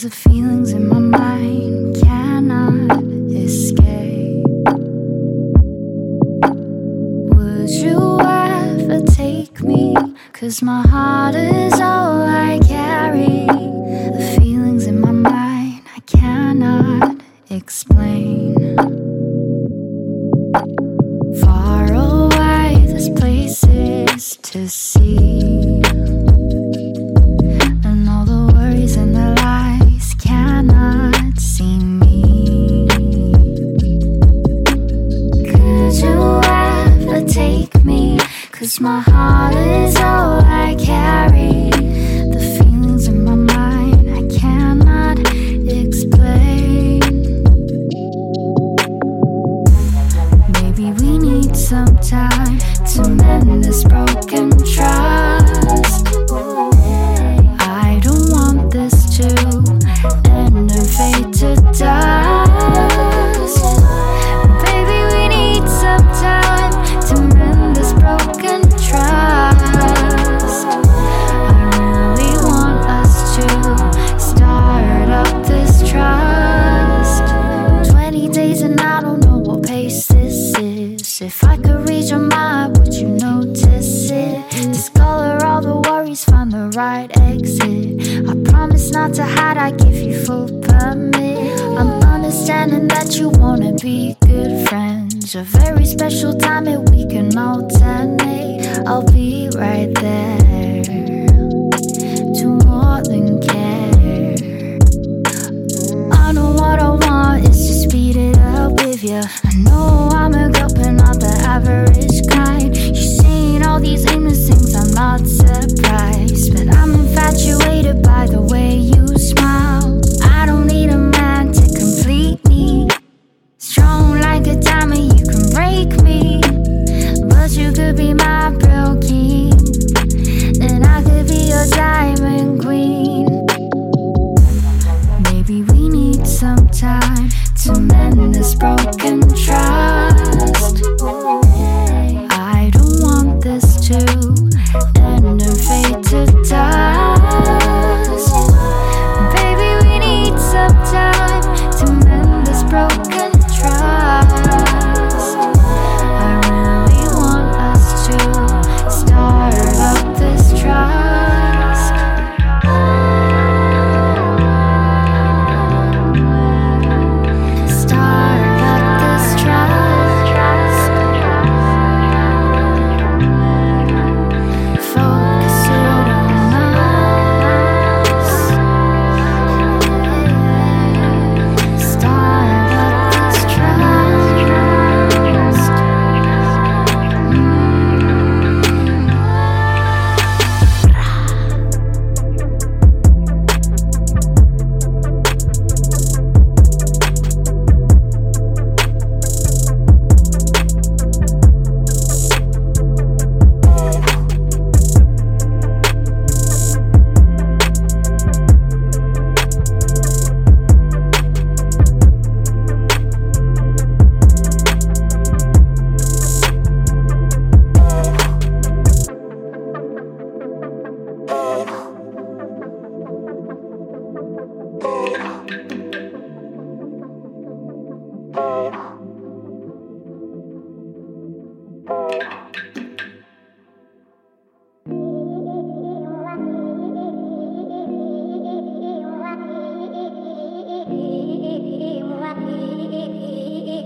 The feelings in my mind cannot escape. Would you ever take me? Cause my heart is.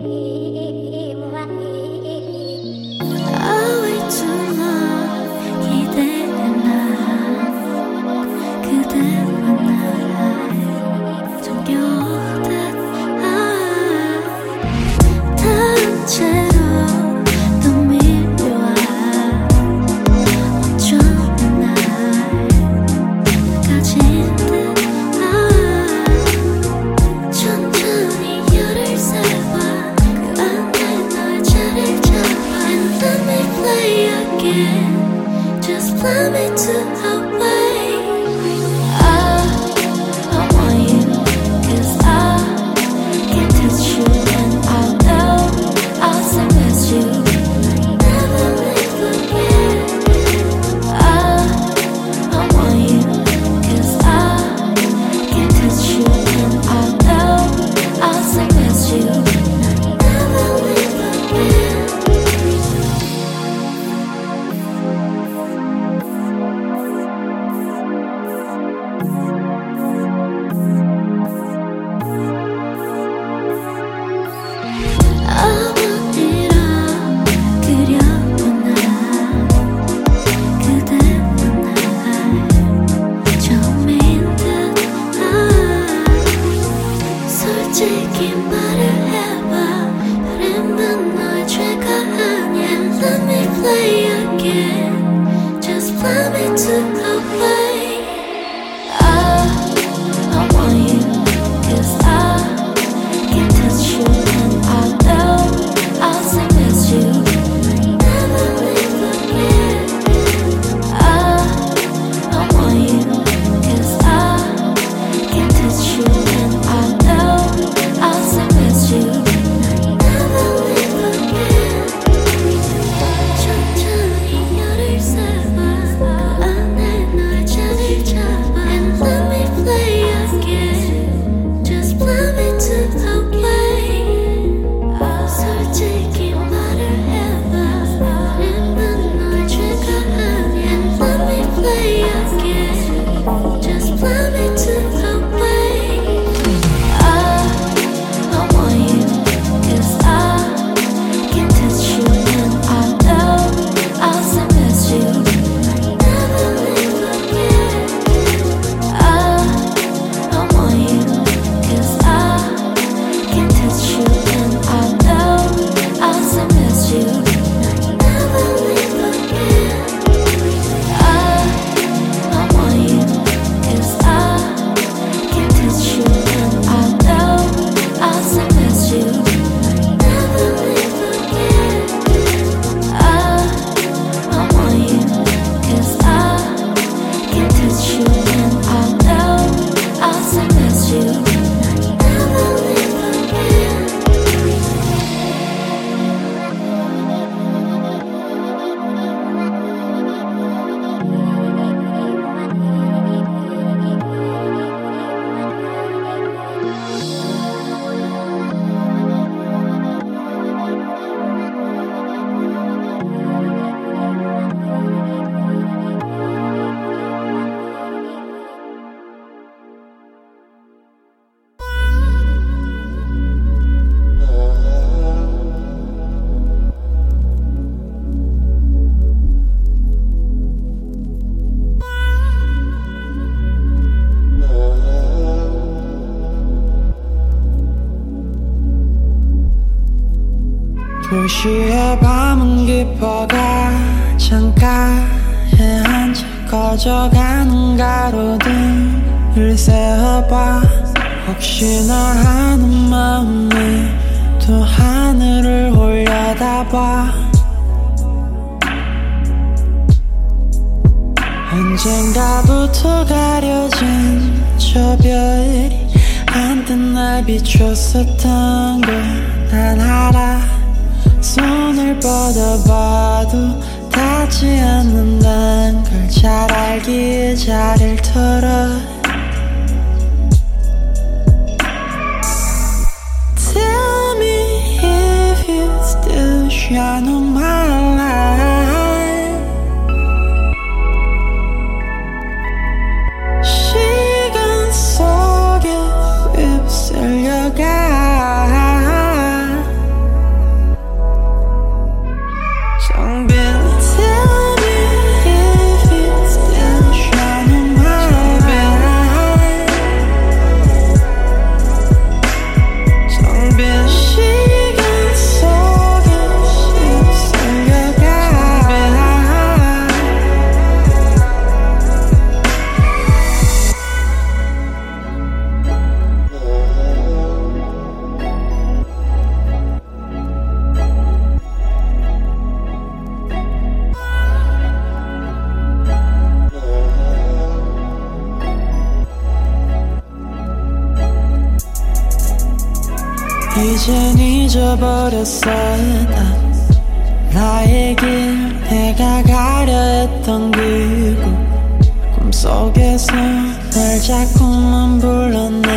Thank you. 저 별이 한때 날 비췄었던 걸 난 알아. 손을 뻗어봐도 닿지 않는다는 걸잘 알기에 자리를 털어. Tell me if you still shine on my 잊어버렸어 난 나의 길 내가 가려 했던 그곳 꿈속에서 날 자꾸만 불러내.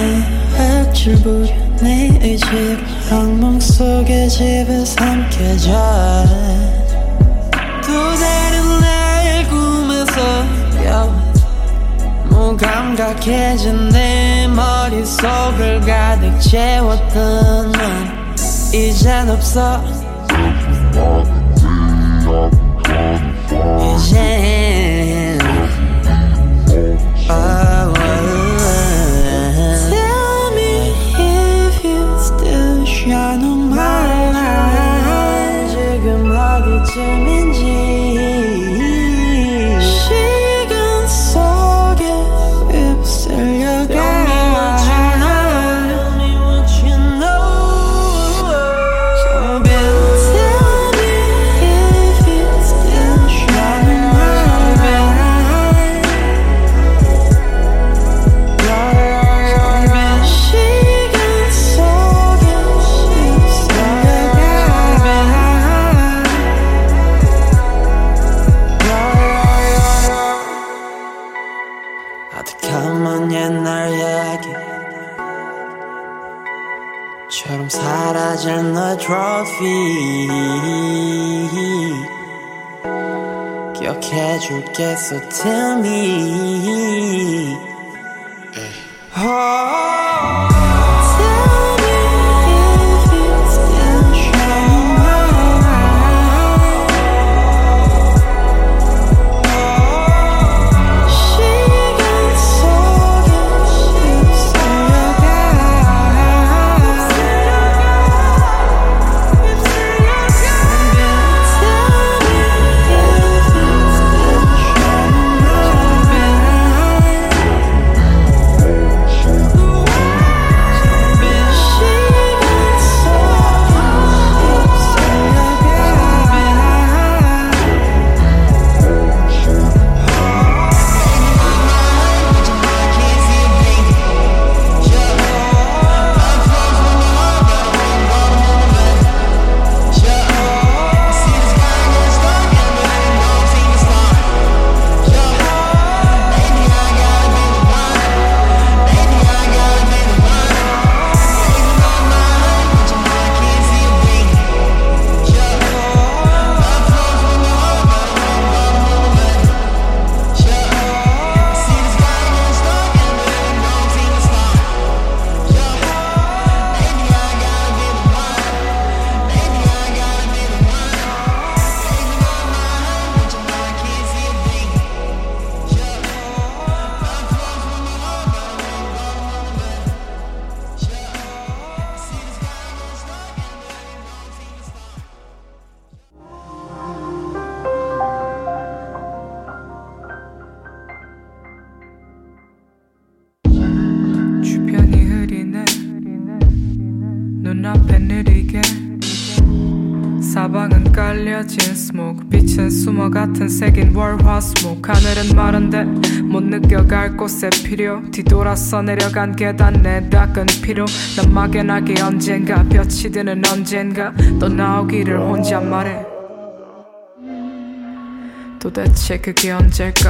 획질 부려 내 의지로 악몽 속의 집에 삼켜져 또 다른 나의 꿈에서 여 무감각해진 내 머릿속을 가득 채웠던 넌 이젠 없어. 이젠 월화수목. 하늘은 마른데 못 느껴갈 곳에 필요. 뒤돌아서 내려간 계단 내 닦은 피로. 난 막연하게 언젠가 볕이 드는 언젠가 또 나오기를 혼자 말해. 도대체 그게 언제일까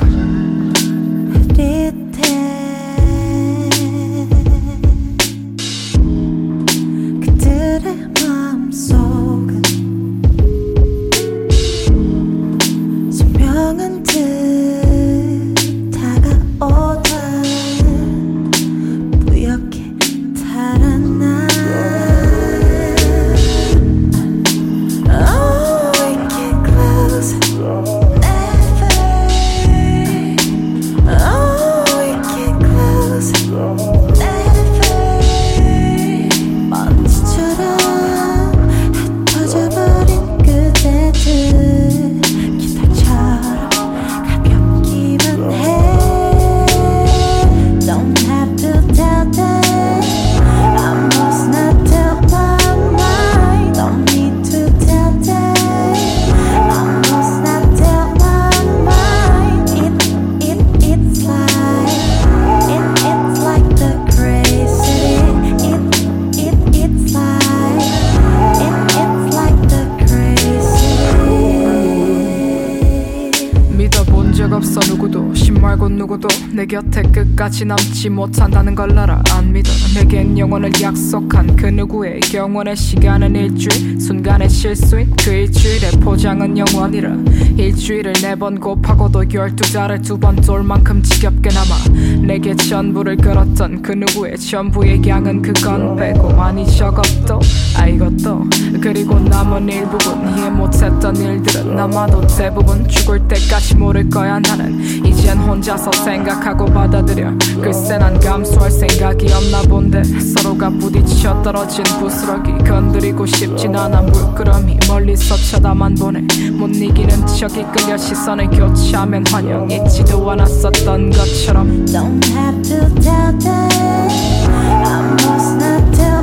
끝까지 남지 못한다는 걸 알아. 안 믿어. 내 겐 영원을 약속한 그 누구의 영원의 시간은 일주일 순간의 실수인 그 일주일의 포장은 영원이라. 일주일을 네 번 곱하고도 열두 달을 두번 돌 만큼 지겹게 남아 내게 전부를 걸었던 그 누구의 전부의 양은 그건 빼고 아니 저것도 아 이것도. 그리고 남은 일부분 이해 못했던 일들은 아마도 대부분 죽을 때까지 모를 거야 나는. 이젠 혼자서 생각하고 받아들여. 글쎄 난 감수할 생각이 없나 본데 서로가 부딪혀 떨어진 부스러기 건드리고 싶진 않아 물끄러미 멀리서 쳐다만 보네 못 이기는 척 이 끌려 시선을 교체하면 환영했지도 않았었던 것처럼 Don't have to tell them. I must not tell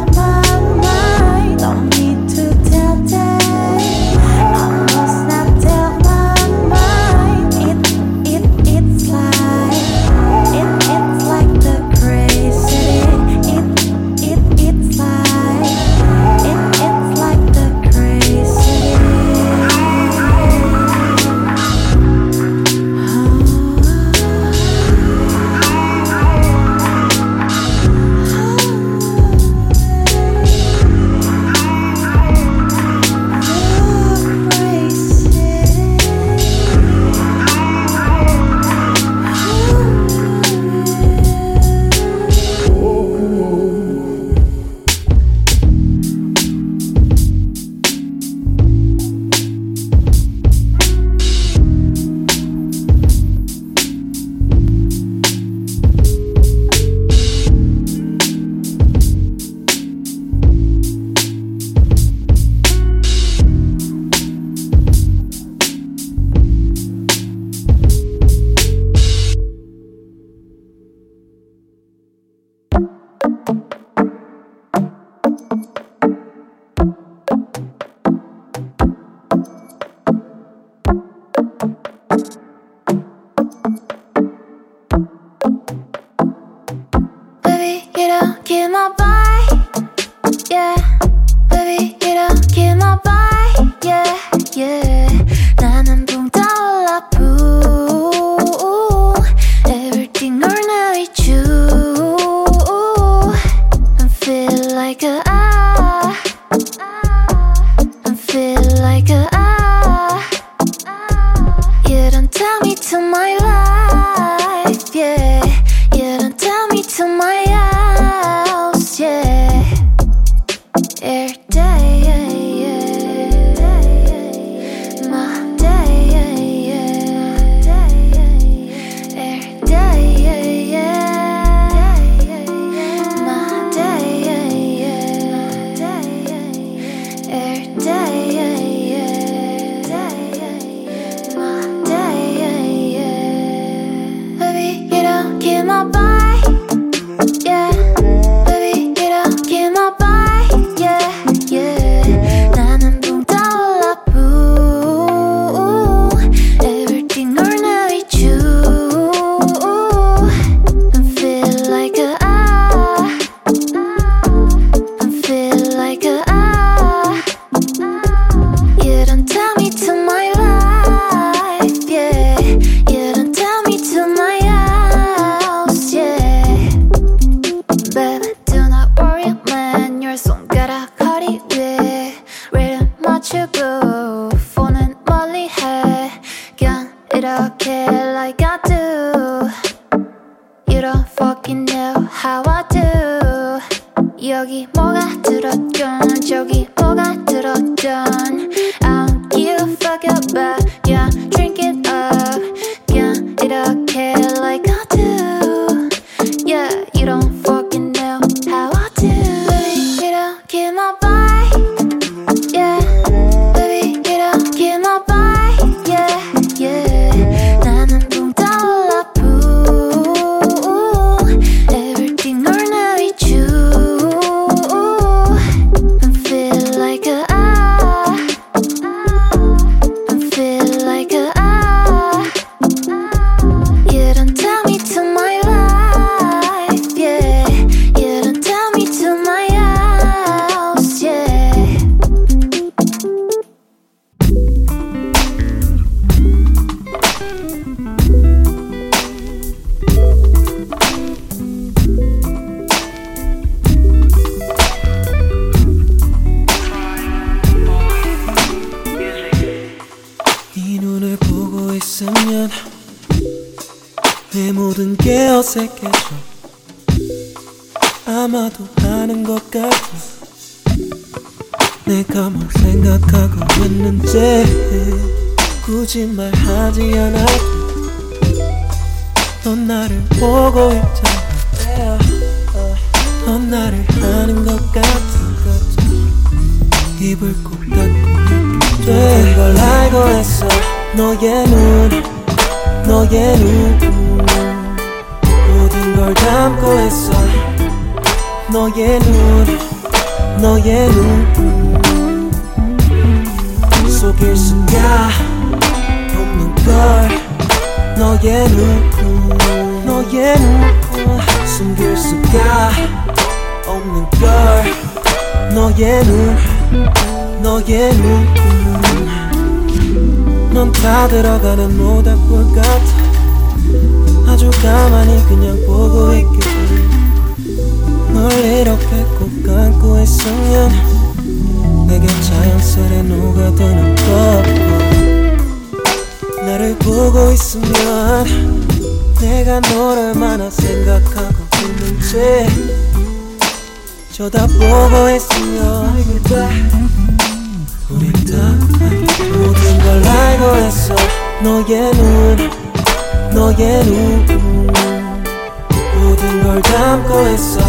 했어.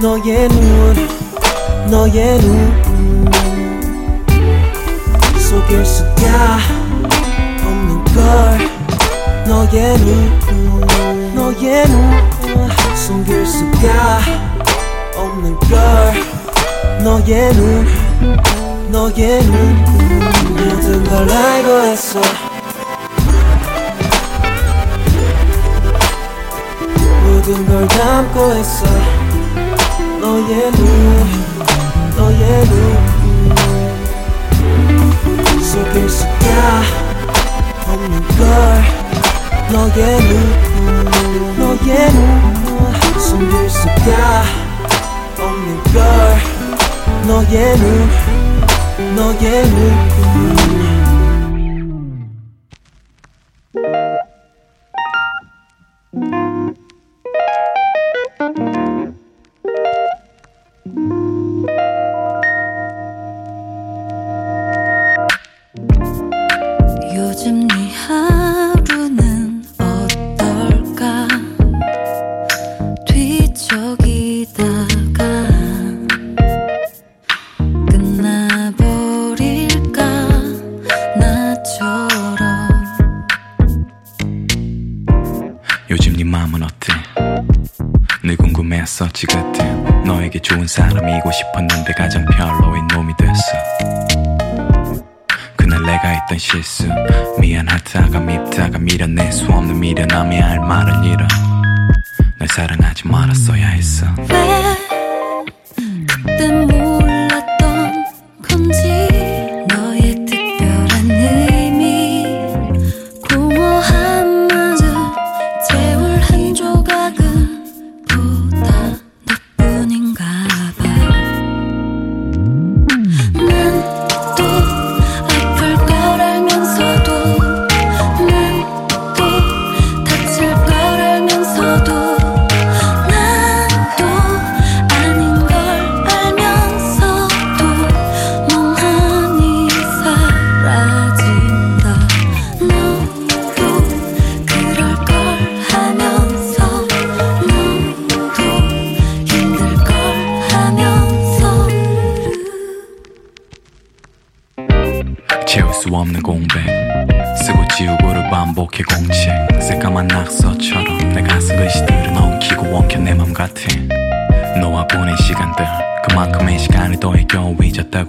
너의 눈 너의 눈. 속일 수가 없는 걸. 너의 눈 너의 눈. 숨길 수가 없는 걸. 너의 눈 너의 눈. 모든 걸 알고 했어. 결국 널 담고 있어. 너의 눈 너의 눈. 속일 수가 없는 걸. 너의 눈 너의 눈. 숨길 수가 없는 걸. 너의 눈 너의 눈.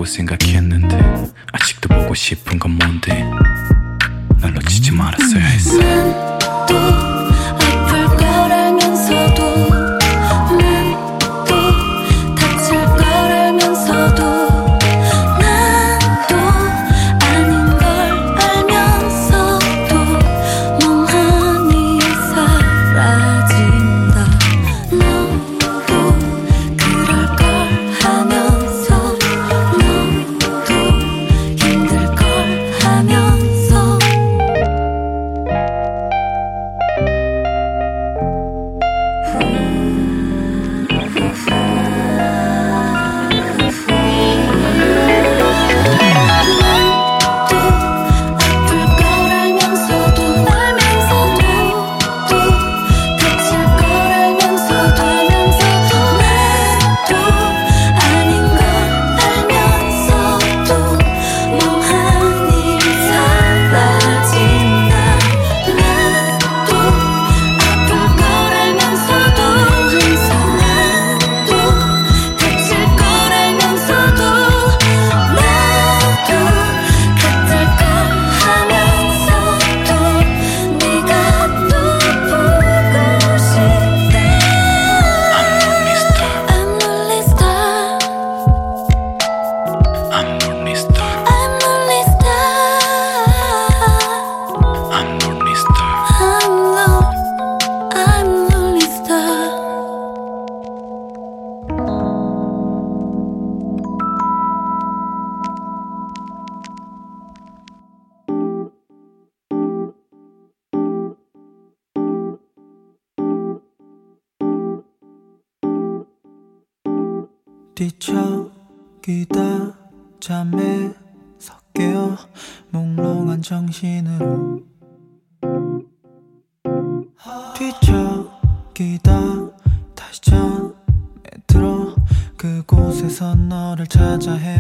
생각했는데. 기다 잠에 섞여 몽롱한 정신으로 뒤척이다 다시 잠에 들어 그곳에서 너를 찾아 헤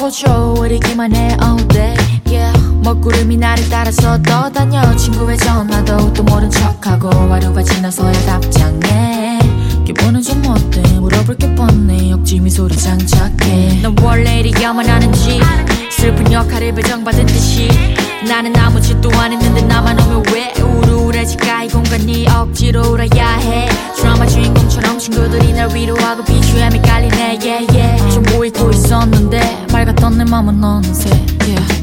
우리기만 해 all day. Yeah. 먹구름이 나를 따라서 떠다녀. 친구의 전화도 또 모른 척하고 하루가 지나서야 답장해. 기분은 좀 어때 물어볼 게 뻔해. 억지 미소를 장착해. 넌 원래 이리 야만하는지. 슬픈 역할을 배정받은 듯이. 나는 아무 짓도 안 했는데 나만 오면 왜 우울해질까? 이 공간이 억지로 울어야 해. 드라마 주인공처럼 친구들이 날 위로하고 BGM이 깔리네. Yeah, yeah. 좀 보이고 있었는데 맑았던 내 맘은 어느새 yeah.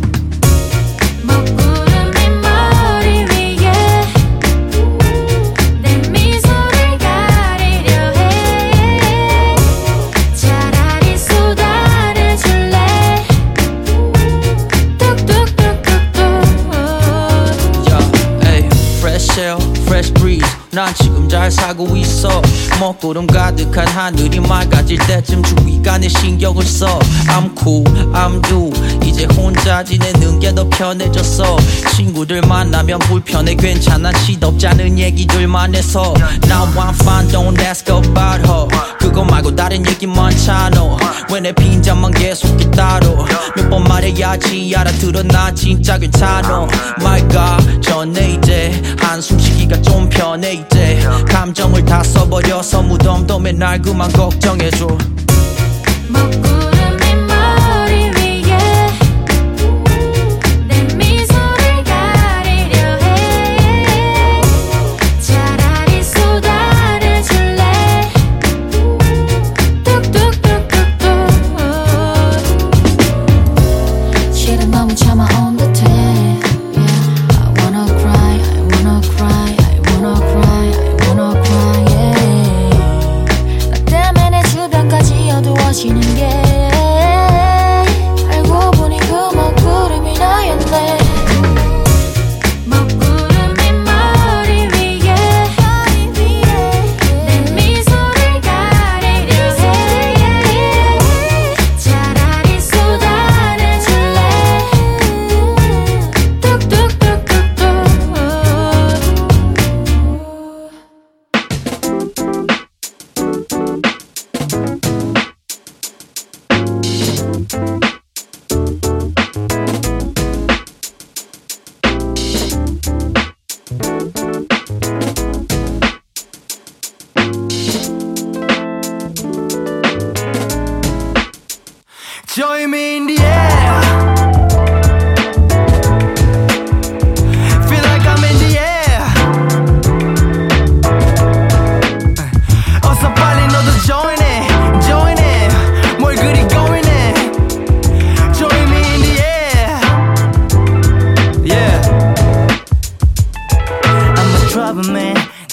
먹구름 가득한 하늘이 맑아질 때쯤 주위가 내 신경을 써. I'm cool, I'm you. 이제 혼자 지내는 게 더 편해졌어. 친구들 만나면 불편해 괜찮아 시덥지 않은 얘기들만 해서. Now I'm fine, don't ask about her. 그거 말고 다른 얘기 많잖아. 왜 내 빈잔만 계속 기다려? 몇 번 말해야지 알아들어 나 진짜 괜찮아. My God, 전에 이제 한숨 쉬기가 좀 편해 이제 감정을 다써 버려서 무덤도 맨날 그만 걱정해줘. 먹구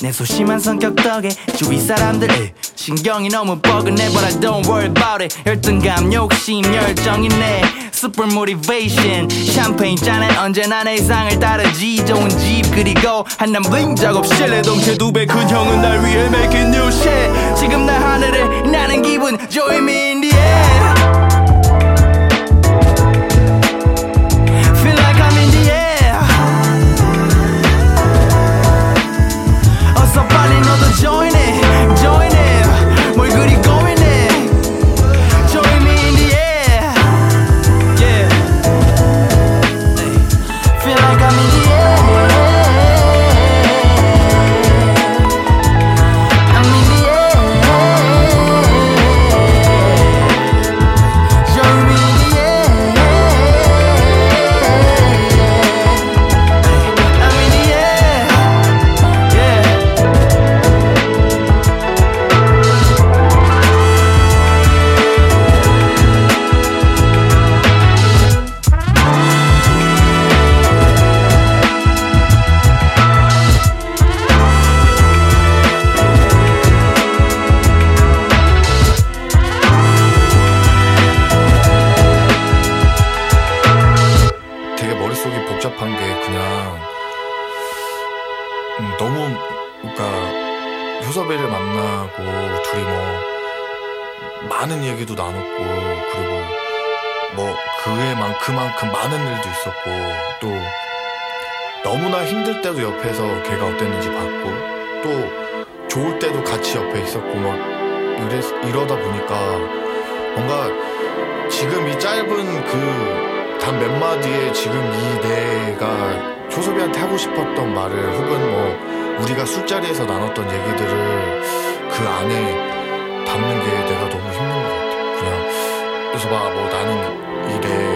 내 소심한 성격 덕에 주위 사람들 에, 신경이 너무 뻐근해 But I don't worry about it. 열등감 욕심 열정이네. Super motivation. 샴페인 잔엔 언제나 내 이상을 따르지. 좋은 집 그리고 한남 블링 작업실 내 동체 두배 큰 형은 날 위해 making new shit. 지금 날 하늘에 나는 기분 me in the air 옆에서 걔가 어땠는지 봤고 또 좋을 때도 같이 옆에 있었고 막 이래, 이러다 보니까 뭔가 지금 이 짧은 그 단 몇 마디에 지금 이 내가 효섭이한테 하고 싶었던 말을 혹은 뭐 우리가 술자리에서 나눴던 얘기들을 그 안에 담는 게 내가 너무 힘든 것 같아. 그냥 효섭아 뭐 나는 이래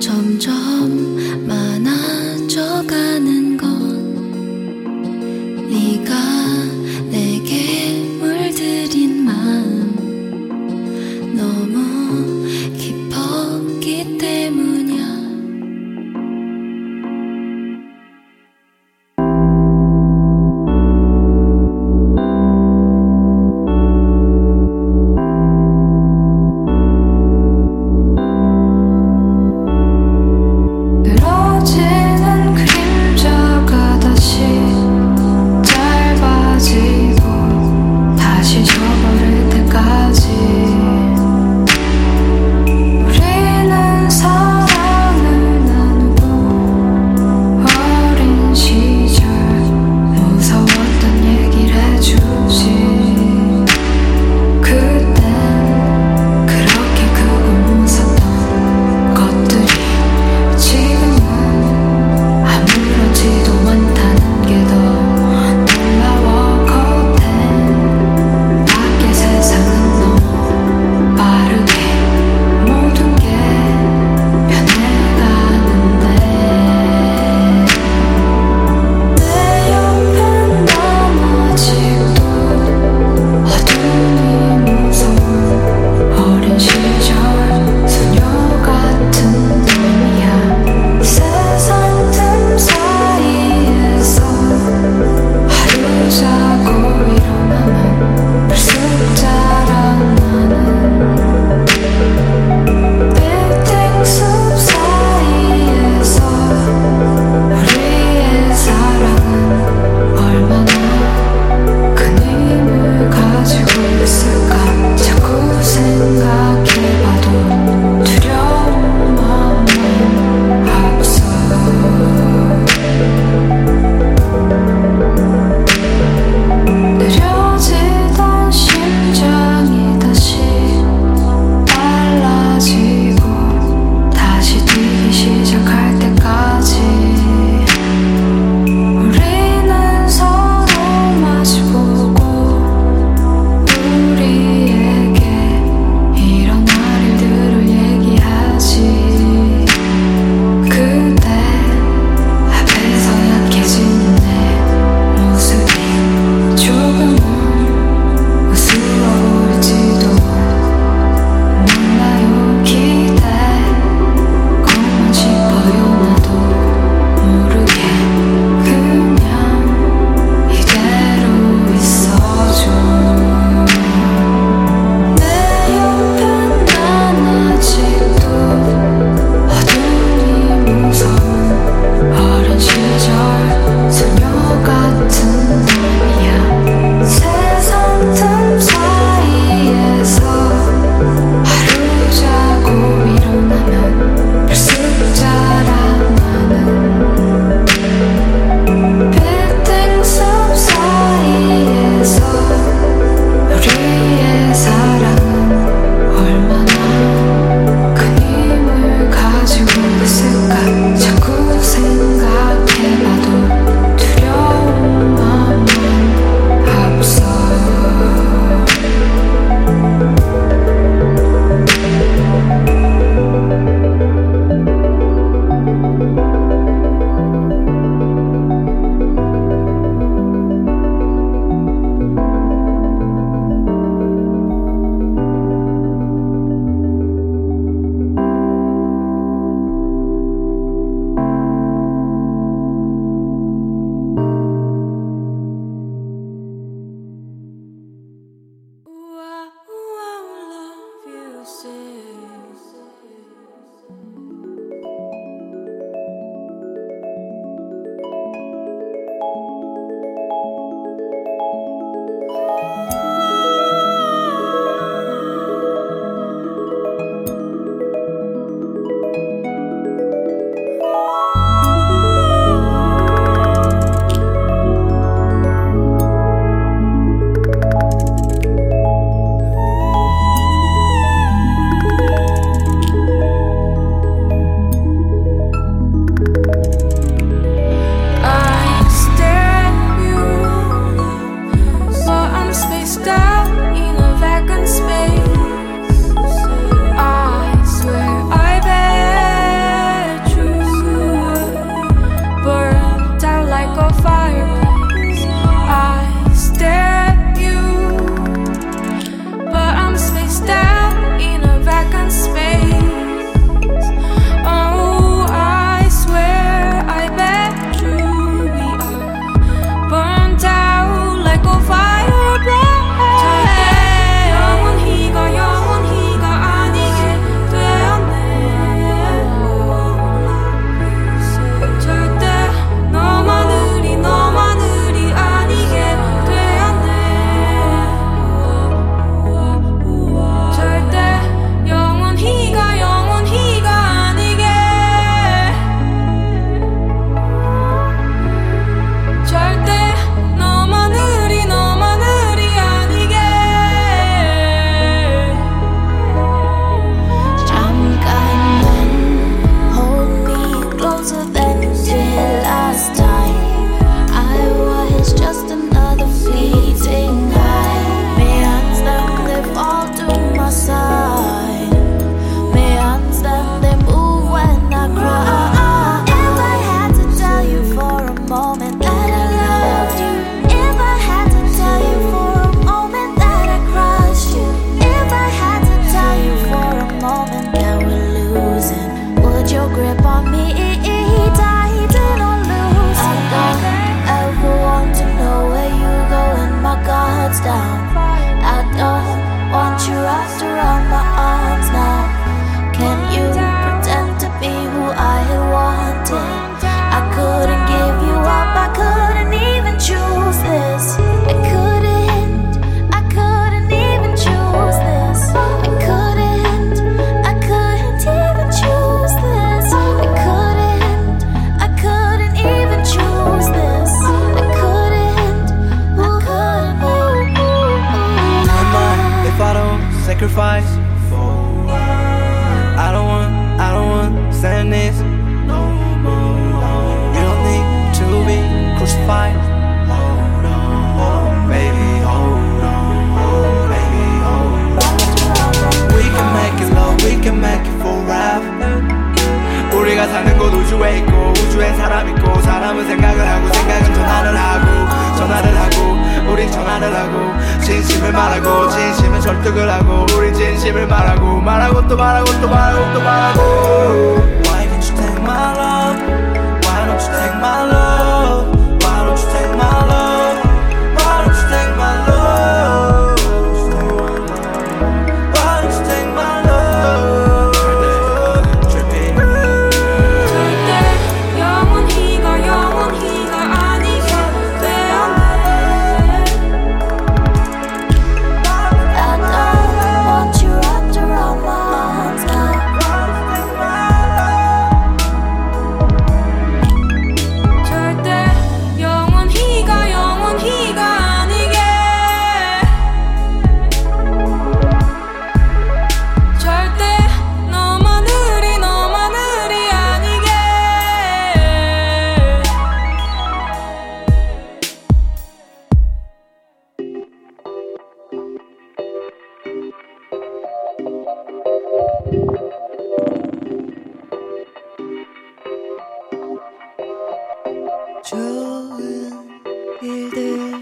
점점 많아져가는 건 네가 일들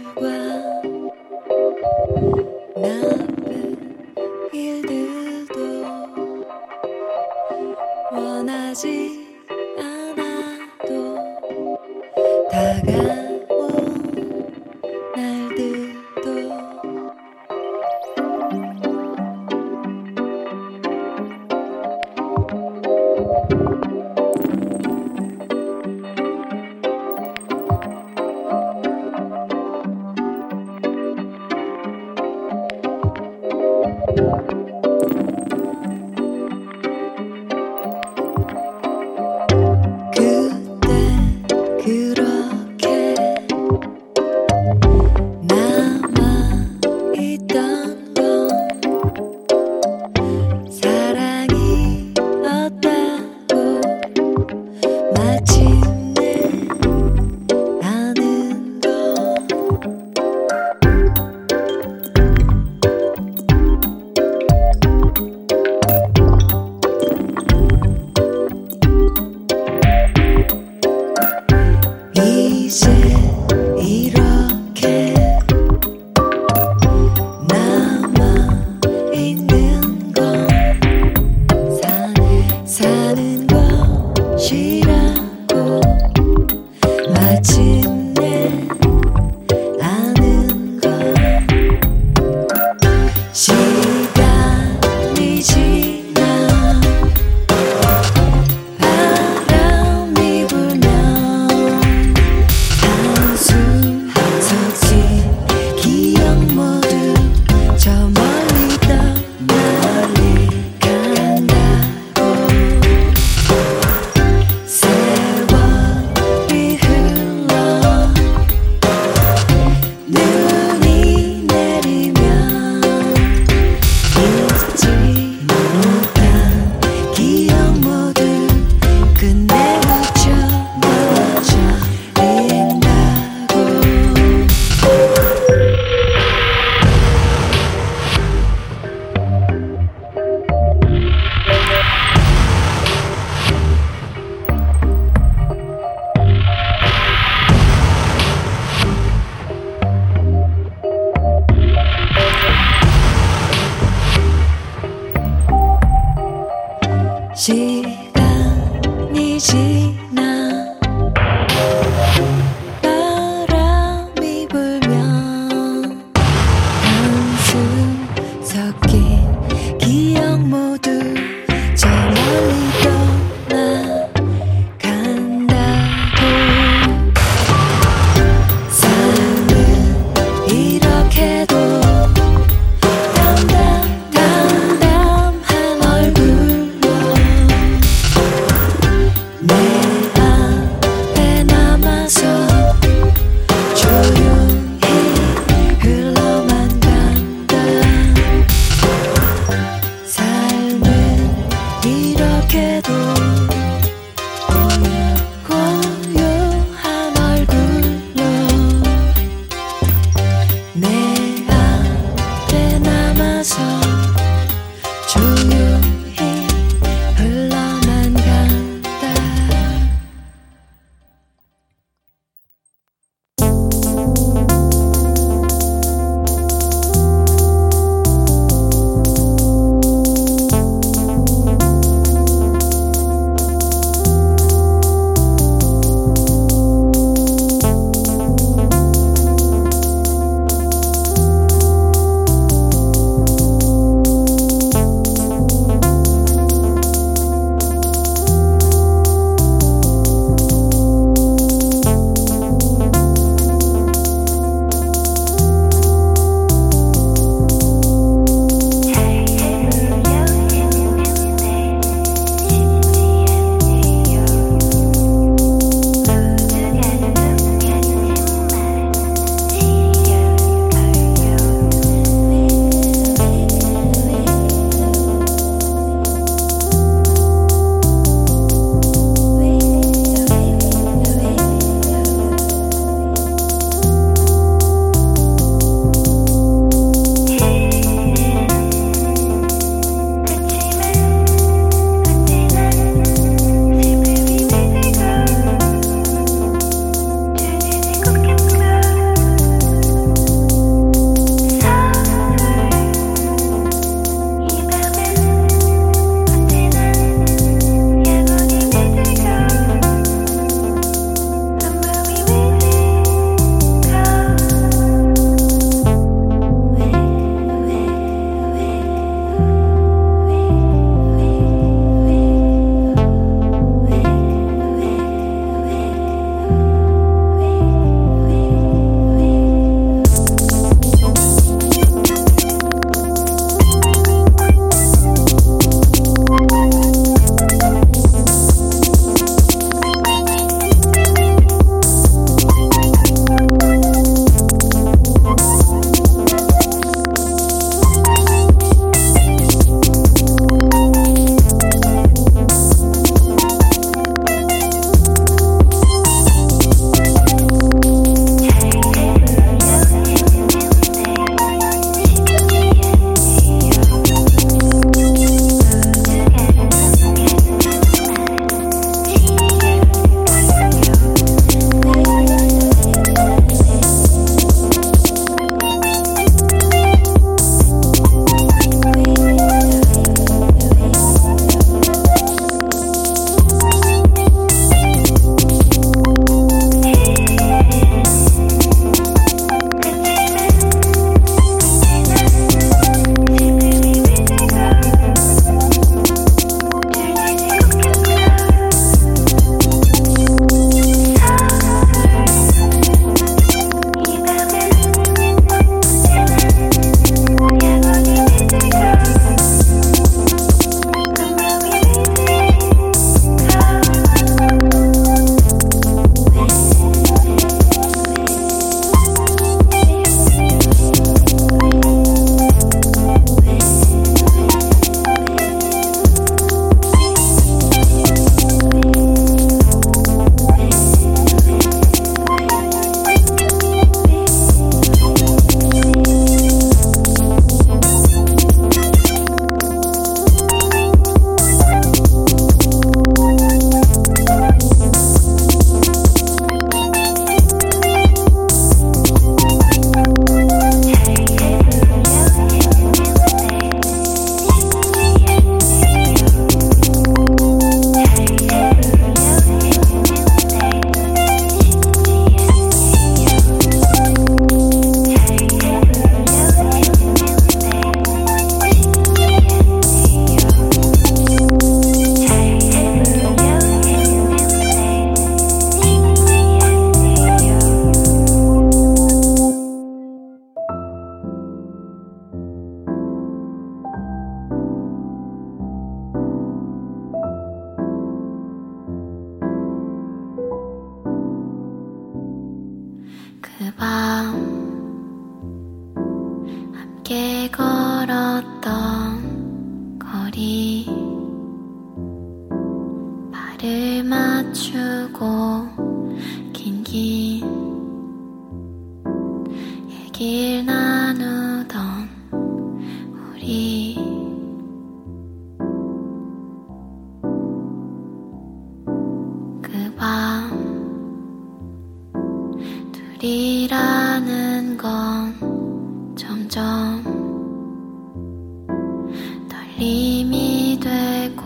떨림이 되고